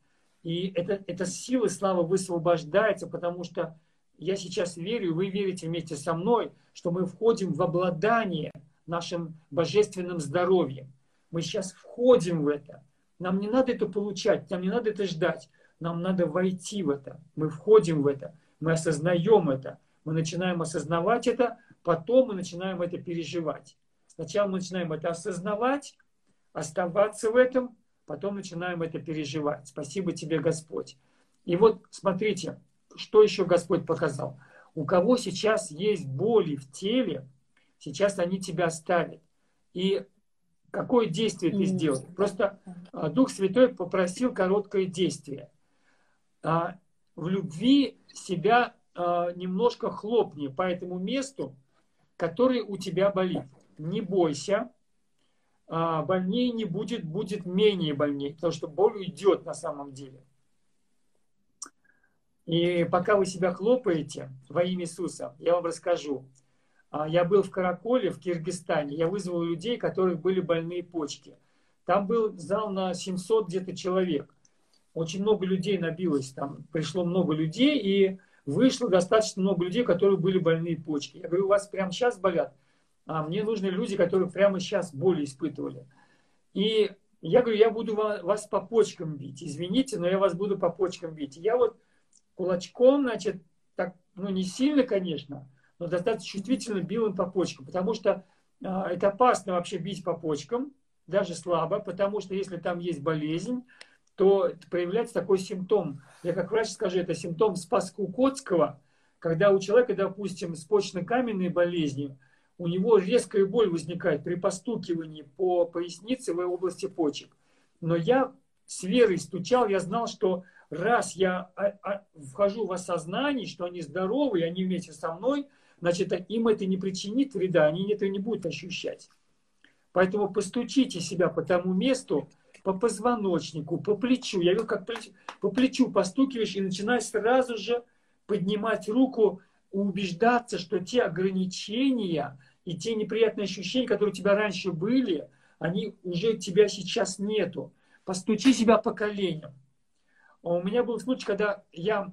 И это, эта сила славы высвобождается, потому что я сейчас верю, вы верите вместе со мной, что мы входим в обладание нашим божественным здоровьем. Мы сейчас входим в это. Нам не надо это получать, нам не надо это ждать. Нам надо войти в это. Мы входим в это. Мы осознаем это. Мы начинаем осознавать это, потом мы начинаем это переживать. Сначала мы начинаем это осознавать, оставаться в этом, потом начинаем это переживать. Спасибо тебе, Господь. И вот смотрите, что еще Господь показал. У кого сейчас есть боли в теле, сейчас они тебя оставят. И какое действие ты сделал? Просто а, Дух Святой попросил короткое действие. А, в любви себя а, немножко хлопни по этому месту, который у тебя болит. Не бойся, больнее не будет, будет менее больнее, потому что боль уйдет на самом деле. И пока вы себя хлопаете во имя Иисуса, я вам расскажу. А, я был в Караколе, в Киргизстане. Я вызвал людей, которых были больные почки. Там был зал на 700 где-то человек. Очень много людей набилось. Там пришло много людей, и вышло достаточно много людей, которые были больные почки. Я говорю, у вас прямо сейчас болят? а мне нужны люди, которые прямо сейчас боли испытывали. И я говорю, я буду вас по почкам бить. Извините, но я вас буду по почкам бить. я вот кулачком, значит, так, ну не сильно, конечно, но достаточно чувствительно бил им по почкам, потому что а, это опасно вообще бить по почкам, даже слабо, потому что если там есть болезнь, то проявляется такой симптом. Я как врач скажу, это симптом Спаскукотского, когда у человека, допустим, с почно-каменной болезнью, у него резкая боль возникает при постукивании по пояснице в области почек. Но я с верой стучал, я знал, что раз я а, а, вхожу в осознание, что они здоровы, они вместе со мной, значит, им это не причинит вреда, они это не будут ощущать. Поэтому постучите себя по тому месту, по позвоночнику, по плечу. Я видел, как по плечу постукиваешь и начинаешь сразу же поднимать руку, убеждаться, что те ограничения, и те неприятные ощущения, которые у тебя раньше были, они уже тебя сейчас нету. Постучи себя по коленям. А у меня был случай, когда я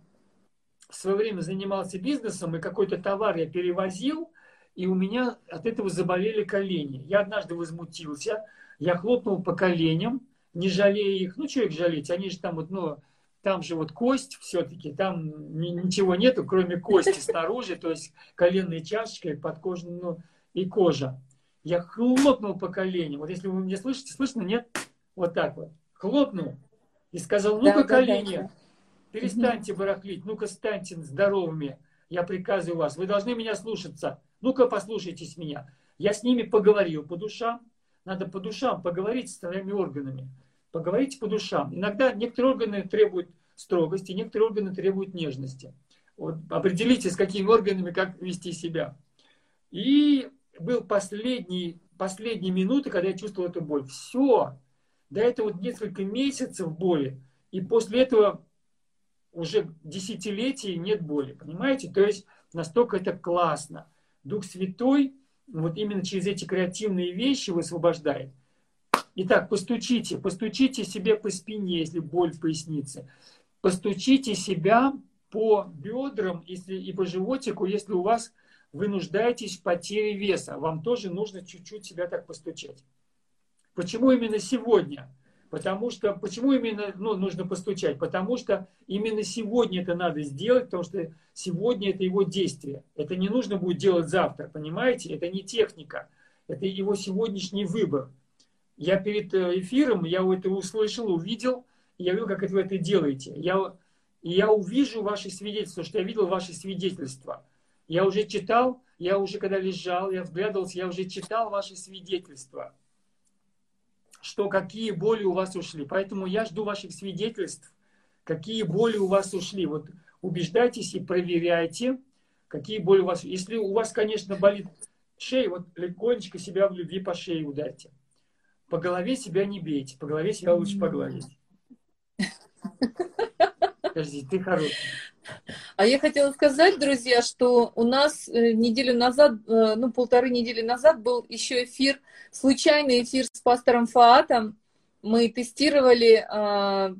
в свое время занимался бизнесом, и какой-то товар я перевозил, и у меня от этого заболели колени. Я однажды возмутился, я хлопнул по коленям, не жалея их. Ну, что их жалеть? Они же там вот, ну, там же вот кость все-таки, там ничего нету, кроме кости снаружи, то есть коленной чашечкой, подкожной, ну, и кожа. Я хлопнул по коленям. Вот если вы меня слышите, слышно, нет? Вот так вот. Хлопнул. И сказал, ну-ка, да, колени, да, да. Перестаньте барахлить, ну-ка, станьте здоровыми. Я приказываю вас. Вы должны меня слушаться. Ну-ка, послушайтесь меня. Я с ними поговорил по душам. Надо по душам поговорить с своими органами. Поговорите по душам. Иногда некоторые органы требуют строгости, некоторые органы требуют нежности. Вот определите, с какими органами как вести себя. И был последний, последние минуты, когда я чувствовал эту боль. Все. До этого вот несколько месяцев боли. И после этого уже десятилетий нет боли. Понимаете? То есть настолько это классно. Дух Святой вот именно через эти креативные вещи высвобождает. Итак, постучите, постучите себе по спине, если боль в пояснице. Постучите себя по бедрам если, и по животику, если у вас вы нуждаетесь в потере веса. Вам тоже нужно чуть-чуть себя так постучать. Почему именно сегодня? Потому что, почему именно ну, нужно постучать? Потому что именно сегодня это надо сделать, потому что сегодня это его действие. Это не нужно будет делать завтра, понимаете? Это не техника, это его сегодняшний выбор. Я перед э, эфиром, я это услышал, увидел, я видел, как вы это делаете. Я, я увижу ваши свидетельства, что я видел ваши свидетельства. Я уже читал, я уже когда лежал, я взглядывался, я уже читал ваши свидетельства, что какие боли у вас ушли. Поэтому я жду ваших свидетельств, какие боли у вас ушли. Вот убеждайтесь и проверяйте, какие боли у вас. Если у вас, конечно, болит шея, вот легонечко себя в любви по шее ударьте. По голове себя не бейте, по голове себя лучше погладить. Подожди, ты хороший. А я хотела сказать, друзья, что у нас э, неделю назад, э, ну, полторы недели назад был еще эфир, случайный эфир с пастором Фаатом. Мы тестировали э,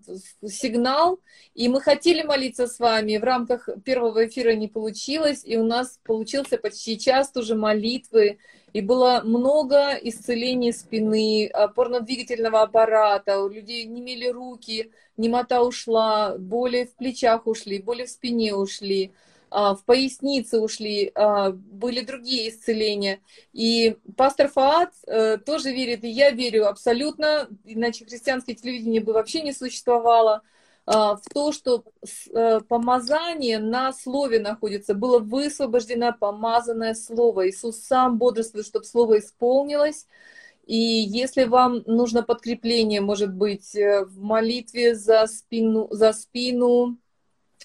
сигнал, и мы хотели молиться с вами. В рамках первого эфира не получилось, и у нас получился почти час уже молитвы. И было много исцелений спины, опорно-двигательного аппарата, у людей не имели руки, немота ушла, боли в плечах ушли, боли в спине ушли, а, в пояснице ушли, а, были другие исцеления. И пастор Фаат э, тоже верит, и я верю абсолютно, иначе христианское телевидение бы вообще не существовало, а, в то, что э, помазание на слове находится, было высвобождено помазанное слово. Иисус сам бодрствует, чтобы слово исполнилось, и если вам нужно подкрепление, может быть, э, в молитве за спину, за спину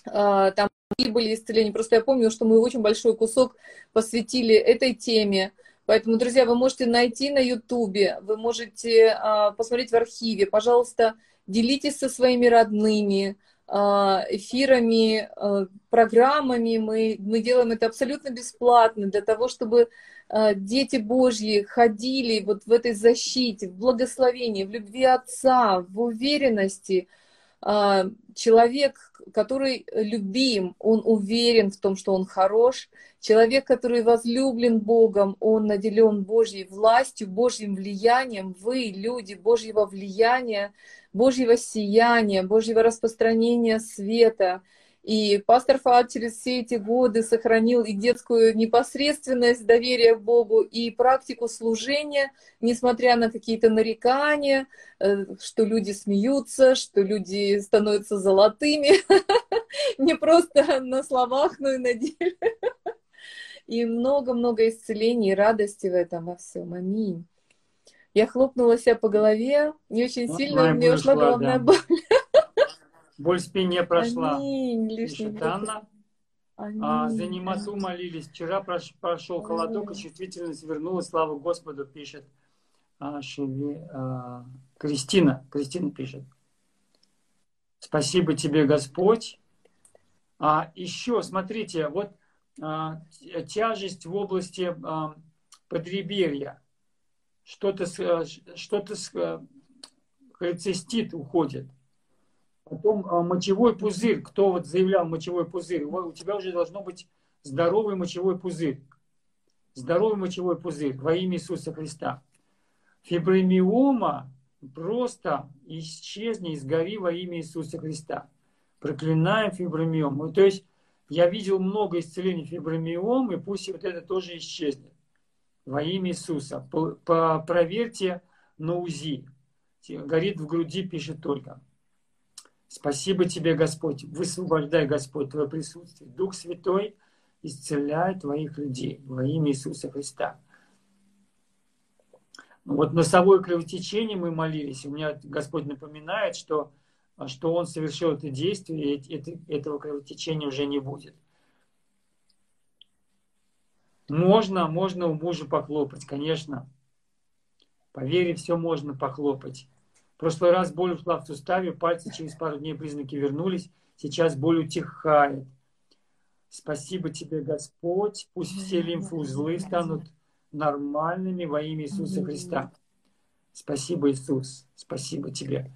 там были исцеления. Просто я помню, что мы очень большой кусок посвятили этой теме. Поэтому, друзья, вы можете найти на Ютубе, вы можете посмотреть в архиве. Пожалуйста, делитесь со своими родными а, эфирами, программами. Мы, мы делаем это абсолютно бесплатно для того, чтобы Э, дети Божьи ходили вот в этой защите, в благословении, в любви Отца, в уверенности. Э, человек, который любим, он уверен в том, что он хорош. Человек, который возлюблен Богом, он наделен Божьей властью, Божьим влиянием. Вы, люди Божьего влияния, Божьего сияния, Божьего распространения света – и пастор Фаат через все эти годы сохранил и детскую непосредственность, доверие к Богу, и практику служения, несмотря на какие-то нарекания, э, что люди смеются, что люди становятся золотыми, не просто на словах, но и на деле. И много-много исцелений и радости в этом во всем. Аминь. Я хлопнула себя по голове, не очень сильно, у меня ушла головная боль. Боль в спине прошла. Аминь. Пишет Анна. А, за немоту молились. Вчера прошел холодок, и чувствительность вернулась. Слава Господу, пишет а, Шеви, а, Кристина. Кристина пишет. Спасибо тебе, Господь. А еще, смотрите, вот а, тяжесть в области а, подреберья. Что-то, что-то, холецистит уходит. Потом а, мочевой пузырь. Кто вот заявлял мочевой пузырь? У тебя уже должно быть здоровый мочевой пузырь. Здоровый мочевой пузырь во имя Иисуса Христа. Фибромиома просто исчезни, сгори во имя Иисуса Христа. Проклинаем фибромиом. То есть я видел много исцелений фибромиом, и пусть вот это тоже исчезнет. Во имя Иисуса. По, по, проверьте на УЗИ. Горит в груди, пишет только. Спасибо тебе, Господь. Высвобождай, Господь, Твое присутствие. Дух Святой исцеляй Твоих людей во имя Иисуса Христа. Вот носовое кровотечение мы молились. У меня Господь напоминает, что, что Он совершил это действие, и это, этого кровотечения уже не будет. Можно, можно у мужа похлопать, конечно. По вере все можно похлопать. Прошлый раз боль ушла в суставе, пальцы через пару дней признаки вернулись. Сейчас боль утихает. Спасибо тебе, Господь. Пусть все лимфоузлы станут нормальными во имя Иисуса Христа. Спасибо, Иисус. Спасибо тебе.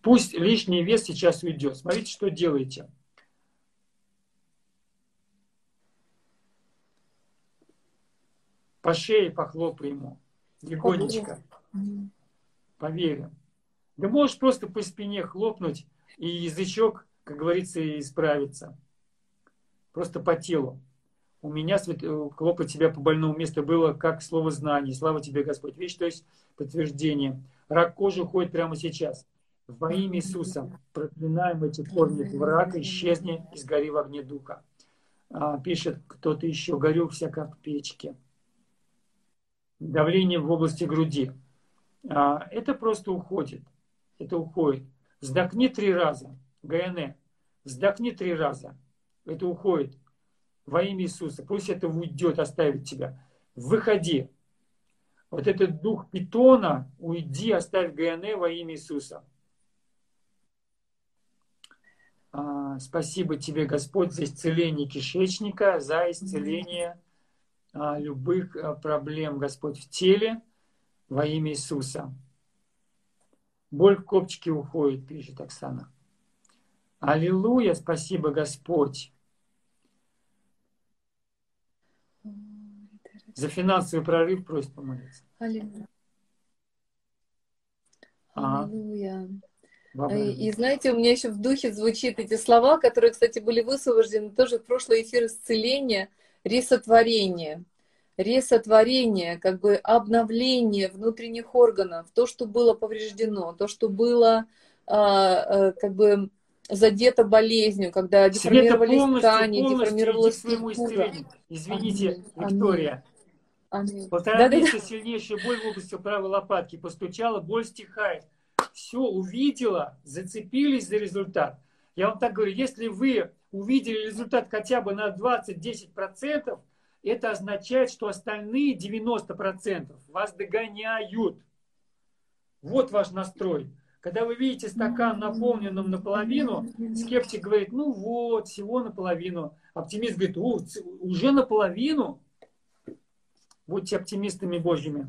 Пусть лишний вес сейчас уйдет. Смотрите, что делаете. По шее похлопай ему. Легонечко. Поверим. Да можешь просто по спине хлопнуть, и язычок, как говорится, исправится. Просто по телу у меня э, хлопать тебя по больному месту было как слово знание. Слава тебе, Господь. Видишь, то есть подтверждение. Рак кожи уходит прямо сейчас. Во имя Иисуса проклинаем эти корни враг, исчезни и сгори в огне духа. А, пишет кто-то еще, горю вся как в печке. Давление в области груди. А, это просто уходит. Это уходит. Вздохни три раза. ГНЭ. Вздохни три раза. Это уходит во имя Иисуса. Пусть это уйдет, оставит тебя. Выходи. Вот этот дух питона, уйди, оставь ГНЭ во имя Иисуса. А, спасибо тебе, Господь, за исцеление кишечника, за исцеление а, любых а, проблем, Господь, в теле во имя Иисуса. Боль в копчике уходит, пишет Оксана. Аллилуйя, спасибо, Господь. За финансовый прорыв просит помолиться. Аллилуйя. Аллилуйя. И, и знаете, у меня еще в духе звучит эти слова, которые, кстати, были высвобождены тоже в прошлый эфир исцеления, ресотворение. Ресотворение, как бы обновление внутренних органов, то, что было повреждено, то, что было а, а, как бы задето болезнью, когда деформировались полностью, ткани, полностью деформировалась структура. Извините, Аминь. Виктория. Аминь. Полтора да, месяца да, сильнейшая боль в области правой лопатки. Постучала, боль стихает. Все, увидела, зацепились за результат. Я вам так говорю, если вы увидели результат хотя бы на 20-10%, это означает, что остальные 90% вас догоняют. Вот ваш настрой. Когда вы видите стакан наполненным наполовину, скептик говорит, ну вот, всего наполовину. Оптимист говорит, уже наполовину. Будьте оптимистами Божьими.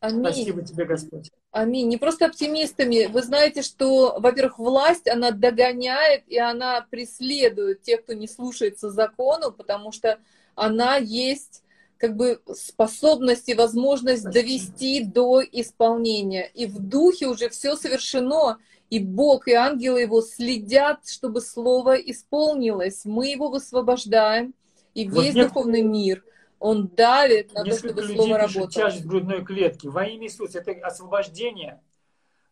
Аминь. Спасибо тебе, Господь. Аминь. Не просто оптимистами. Вы знаете, что, во-первых, власть, она догоняет и она преследует тех, кто не слушается закону, потому что она есть как бы способность и возможность довести до исполнения. И в духе уже все совершено, и Бог, и ангелы его следят, чтобы слово исполнилось. Мы его высвобождаем, и весь вот духовный мир, он давит на то, чтобы слово работало. тяжесть грудной клетки. Во имя Иисуса, это освобождение.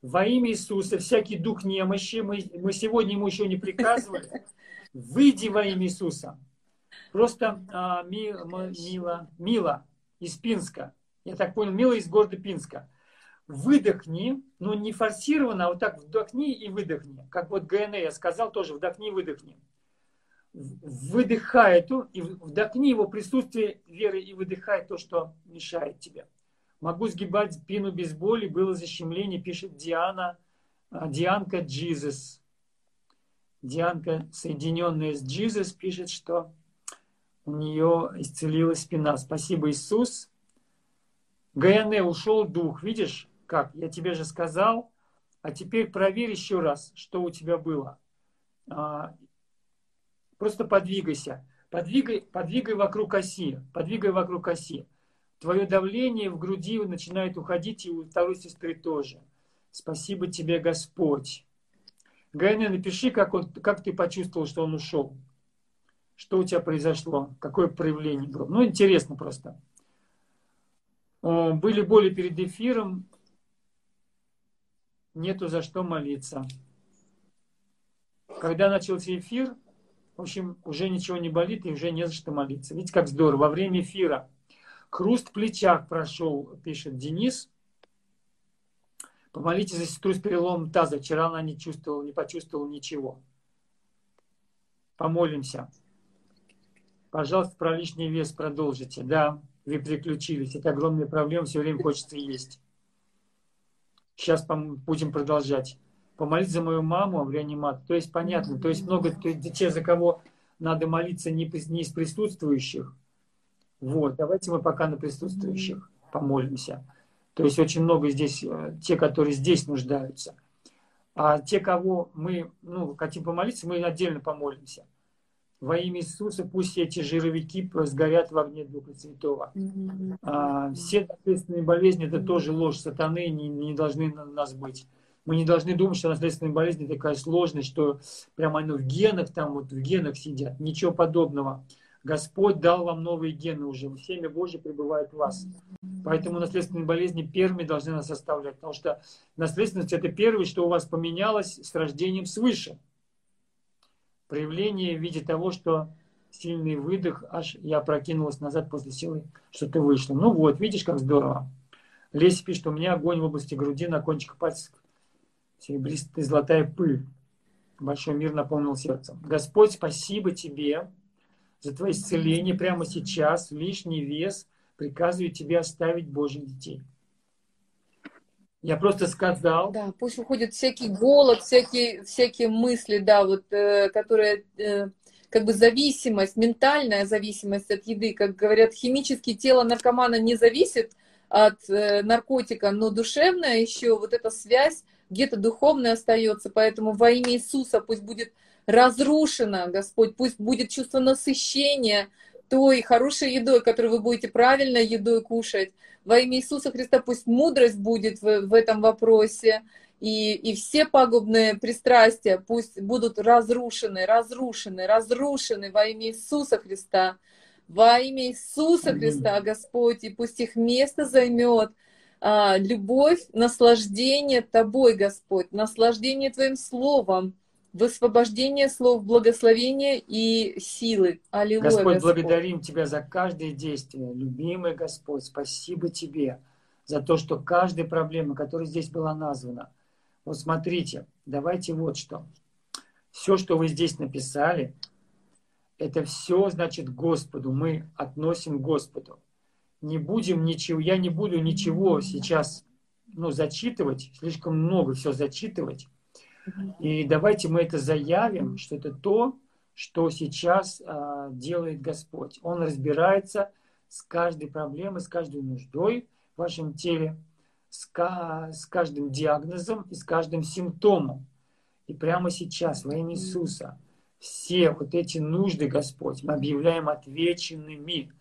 Во имя Иисуса, всякий дух немощи, мы, мы сегодня ему еще не приказывали, выйди во имя Иисуса. Просто а, ми, Мила, Мила из Пинска. Я так понял, Мила из города Пинска. Выдохни, но не форсированно, а вот так вдохни и выдохни. Как вот ГНЭ я сказал тоже, вдохни и выдохни. Выдыхай эту и вдохни его присутствие веры и выдыхай то, что мешает тебе. Могу сгибать спину без боли, было защемление, пишет Диана, а, Дианка Джизус. Дианка, соединенная с Джизус, пишет, что у нее исцелилась спина. Спасибо, Иисус. ГНЭ ушел дух. Видишь, как? Я тебе же сказал. А теперь проверь еще раз, что у тебя было. А, просто подвигайся. Подвигай, подвигай вокруг оси. Подвигай вокруг оси. Твое давление в груди начинает уходить, и у второй сестры тоже. Спасибо тебе, Господь. Гайне, напиши, как, он, как ты почувствовал, что он ушел. Что у тебя произошло? Какое проявление было? Ну, интересно просто. Были боли перед эфиром. Нету за что молиться. Когда начался эфир, в общем, уже ничего не болит и уже не за что молиться. Видите, как здорово. Во время эфира хруст в плечах прошел, пишет Денис. Помолитесь за сестру с переломом таза. Вчера она не чувствовала, не почувствовала ничего. Помолимся. Пожалуйста, про лишний вес продолжите. Да, вы переключились. Это огромная проблема, все время хочется есть. Сейчас будем продолжать. Помолиться за мою маму в реанимации. То есть понятно, то есть много то есть, те, за кого надо молиться не, не из присутствующих. Вот, давайте мы пока на присутствующих помолимся. То есть очень много здесь, э, те, которые здесь нуждаются. А те, кого мы ну, хотим помолиться, мы отдельно помолимся. Во имя Иисуса пусть эти жировики сгорят в огне Духа Святого. А, все наследственные болезни – это тоже ложь сатаны, не, не должны на нас быть. Мы не должны думать, что наследственные болезни такая сложность, что прямо оно в генах, там вот в генах сидят. Ничего подобного. Господь дал вам новые гены уже. Семя Божье пребывает в вас. Поэтому наследственные болезни первыми должны нас оставлять. Потому что наследственность это первое, что у вас поменялось с рождением свыше. Проявление в виде того, что сильный выдох, аж я прокинулась назад после силы, что ты вышла. Ну вот, видишь, как здорово. Леся пишет, у меня огонь в области груди, на кончиках пальцев серебристая золотая пыль. Большой мир наполнил сердцем. Господь, спасибо тебе за твое исцеление прямо сейчас, лишний вес, приказываю тебе оставить Божьих детей. Я просто сказал. Да, пусть уходит всякий голод, всякие, всякие мысли, да, вот, э, которые, э, как бы зависимость, ментальная зависимость от еды, как говорят, химически тело наркомана не зависит от э, наркотика, но душевная еще вот эта связь где-то духовная остается, поэтому во имя Иисуса пусть будет разрушено, Господь, пусть будет чувство насыщения той хорошей едой, которую вы будете правильной едой кушать. Во имя Иисуса Христа пусть мудрость будет в, в этом вопросе, и, и все пагубные пристрастия пусть будут разрушены, разрушены, разрушены во имя Иисуса Христа. Во имя Иисуса Христа, Господь, и пусть их место займет а, любовь, наслаждение Тобой, Господь, наслаждение Твоим Словом, высвобождение слов благословения и силы. Аллилуйя, Господь, Господь, благодарим Тебя за каждое действие. Любимый Господь, спасибо Тебе за то, что каждая проблема, которая здесь была названа, вот смотрите, давайте вот что. Все, что вы здесь написали, это все, значит, Господу. Мы относим Господу. Не будем ничего, я не буду ничего сейчас ну, зачитывать, слишком много все зачитывать. И давайте мы это заявим, что это то, что сейчас а, делает Господь. Он разбирается с каждой проблемой, с каждой нуждой в вашем теле, с, с каждым диагнозом и с каждым симптомом. И прямо сейчас, во имя Иисуса, все вот эти нужды, Господь, мы объявляем отвеченными.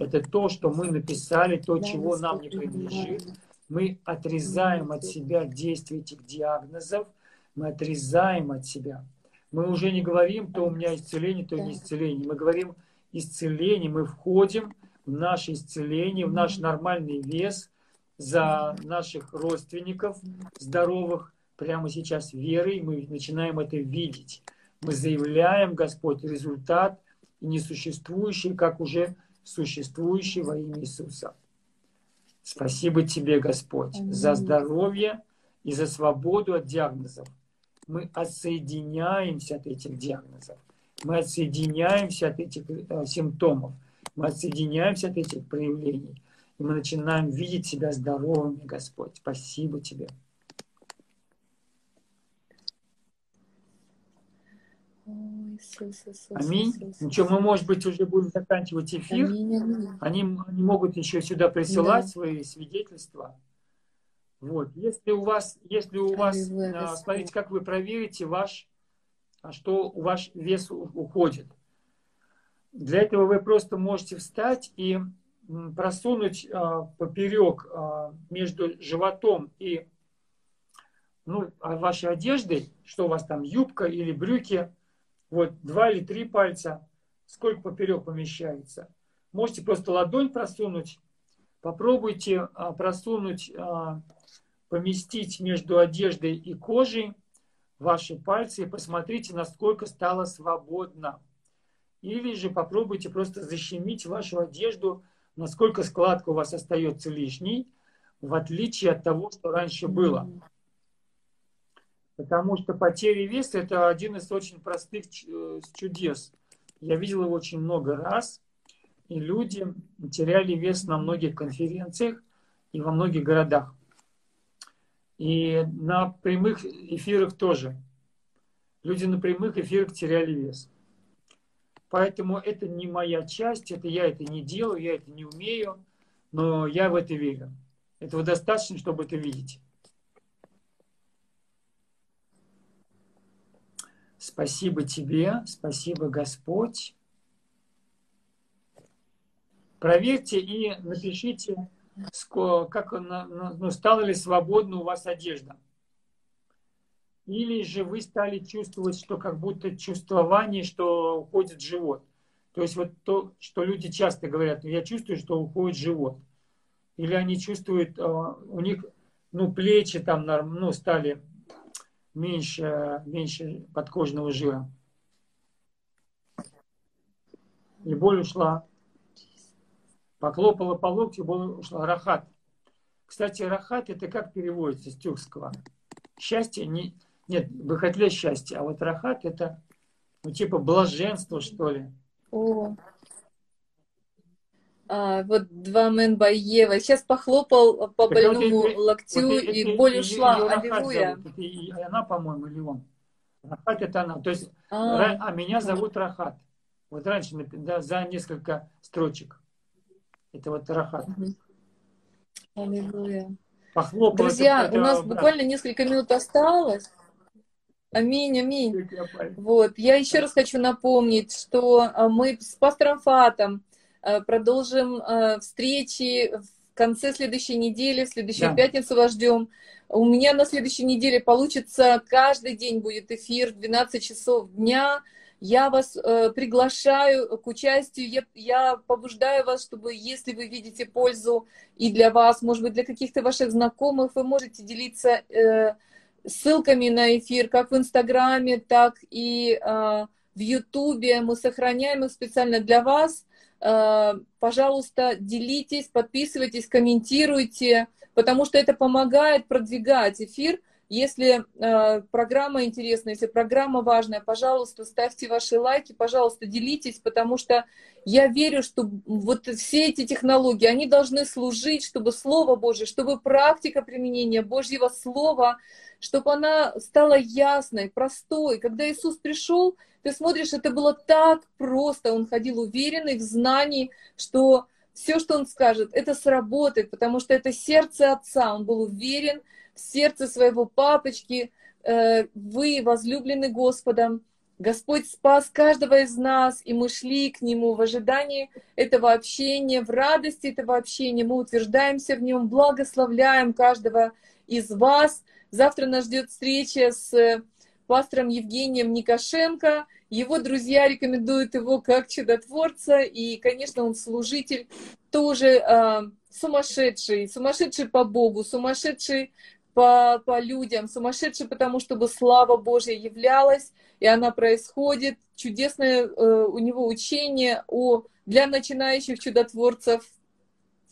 Это то, что мы написали, то, чего нам не принадлежит. Мы отрезаем от себя действие этих диагнозов – мы отрезаем от себя. Мы уже не говорим, то у меня исцеление, то не исцеление. Мы говорим исцеление, мы входим в наше исцеление, в наш нормальный вес за наших родственников здоровых прямо сейчас верой. Мы начинаем это видеть. Мы заявляем, Господь, результат несуществующий, как уже существующий во имя Иисуса. Спасибо тебе, Господь, за здоровье и за свободу от диагнозов мы отсоединяемся от этих диагнозов, мы отсоединяемся от этих э, симптомов, мы отсоединяемся от этих проявлений, и мы начинаем видеть себя здоровыми, Господь. Спасибо Тебе. Аминь. Ничего, мы, может быть, уже будем заканчивать эфир. Они, они могут еще сюда присылать да. свои свидетельства. Вот. Если у вас, если у вас, а, смотрите, как вы проверите ваш, а что ваш вес уходит. Для этого вы просто можете встать и просунуть а, поперек а, между животом и ну, а вашей одежды, что у вас там, юбка или брюки, вот два или три пальца, сколько поперек помещается. Можете просто ладонь просунуть, попробуйте а, просунуть, а, поместить между одеждой и кожей ваши пальцы и посмотрите, насколько стало свободно. Или же попробуйте просто защемить вашу одежду, насколько складка у вас остается лишней, в отличие от того, что раньше было. Потому что потеря веса – это один из очень простых э, чудес. Я видел его очень много раз, и люди теряли вес на многих конференциях и во многих городах. И на прямых эфирах тоже. Люди на прямых эфирах теряли вес. Поэтому это не моя часть, это я это не делаю, я это не умею, но я в это верю. Этого достаточно, чтобы это видеть. Спасибо тебе, спасибо Господь. Проверьте и напишите, как, ну, стала ли свободна у вас одежда. Или же вы стали чувствовать, что как будто чувствование, что уходит живот. То есть вот то, что люди часто говорят, я чувствую, что уходит живот. Или они чувствуют, а, у них ну, плечи там ну, стали меньше, меньше подкожного жира. И боль ушла. Поклопала по локтю, боль ушла. Рахат. Кстати, рахат это как переводится с тюркского? Счастье, не, нет, бахатля счастье, а вот рахат это ну, типа блаженство, что ли. О. А, вот два Менбаева. Сейчас похлопал по так больному вот локтю, вот и это, боль ушла. Аллилуйя. И она, по-моему, или он. Рахат это она. То есть, а, а меня зовут Рахат. Вот раньше да, за несколько строчек. Это вот Рахат. Аллилуйя. Друзья, у нас буквально несколько минут осталось. Аминь, аминь. Вот. Я еще раз хочу напомнить, что а, мы с пастором Фатом Э, продолжим э, встречи в конце следующей недели, в следующую да. пятницу вас ждем. У меня на следующей неделе получится, каждый день будет эфир 12 часов дня. Я вас э, приглашаю к участию, я, я побуждаю вас, чтобы, если вы видите пользу и для вас, может быть, для каких-то ваших знакомых, вы можете делиться э, ссылками на эфир, как в Инстаграме, так и э, в Ютубе. Мы сохраняем их специально для вас. Э, пожалуйста, делитесь, подписывайтесь, комментируйте, потому что это помогает продвигать эфир. Если э, программа интересная, если программа важная, пожалуйста, ставьте ваши лайки, пожалуйста, делитесь, потому что я верю, что вот все эти технологии, они должны служить, чтобы Слово Божье, чтобы практика применения Божьего Слова, чтобы она стала ясной, простой. Когда Иисус пришел, ты смотришь, это было так просто. Он ходил уверенный в знании, что все, что он скажет, это сработает, потому что это сердце отца. Он был уверен в сердце своего папочки. Э, вы возлюблены Господом. Господь спас каждого из нас, и мы шли к Нему в ожидании этого общения, в радости этого общения. Мы утверждаемся в Нем, благословляем каждого из вас. Завтра нас ждет встреча с пастором Евгением Никошенко. Его друзья рекомендуют его как чудотворца, и, конечно, он служитель тоже э, сумасшедший, сумасшедший по Богу, сумасшедший по, по людям, сумасшедший потому, чтобы слава Божья являлась, и она происходит. Чудесное э, у него учение о, для начинающих чудотворцев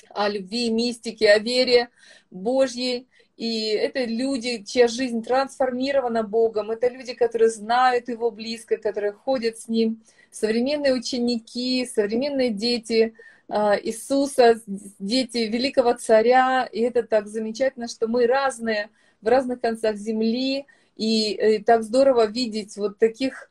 о любви, мистике, о вере Божьей. И это люди, чья жизнь трансформирована Богом, это люди, которые знают Его близко, которые ходят с Ним. Современные ученики, современные дети Иисуса, дети великого царя. И это так замечательно, что мы разные, в разных концах земли. И, и так здорово видеть вот таких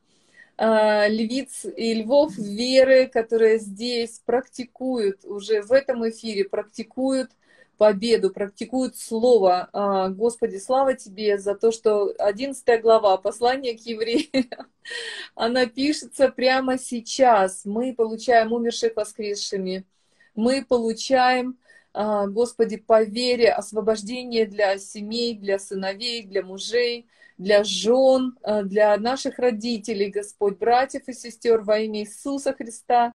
а, львиц и львов веры, которые здесь практикуют, уже в этом эфире практикуют победу, практикуют слово. А, Господи, слава Тебе за то, что 11 глава послания к евреям, она пишется прямо сейчас. Мы получаем умерших воскресшими, мы получаем а, Господи, по вере, освобождение для семей, для сыновей, для мужей, для жен, а, для наших родителей, Господь, братьев и сестер во имя Иисуса Христа.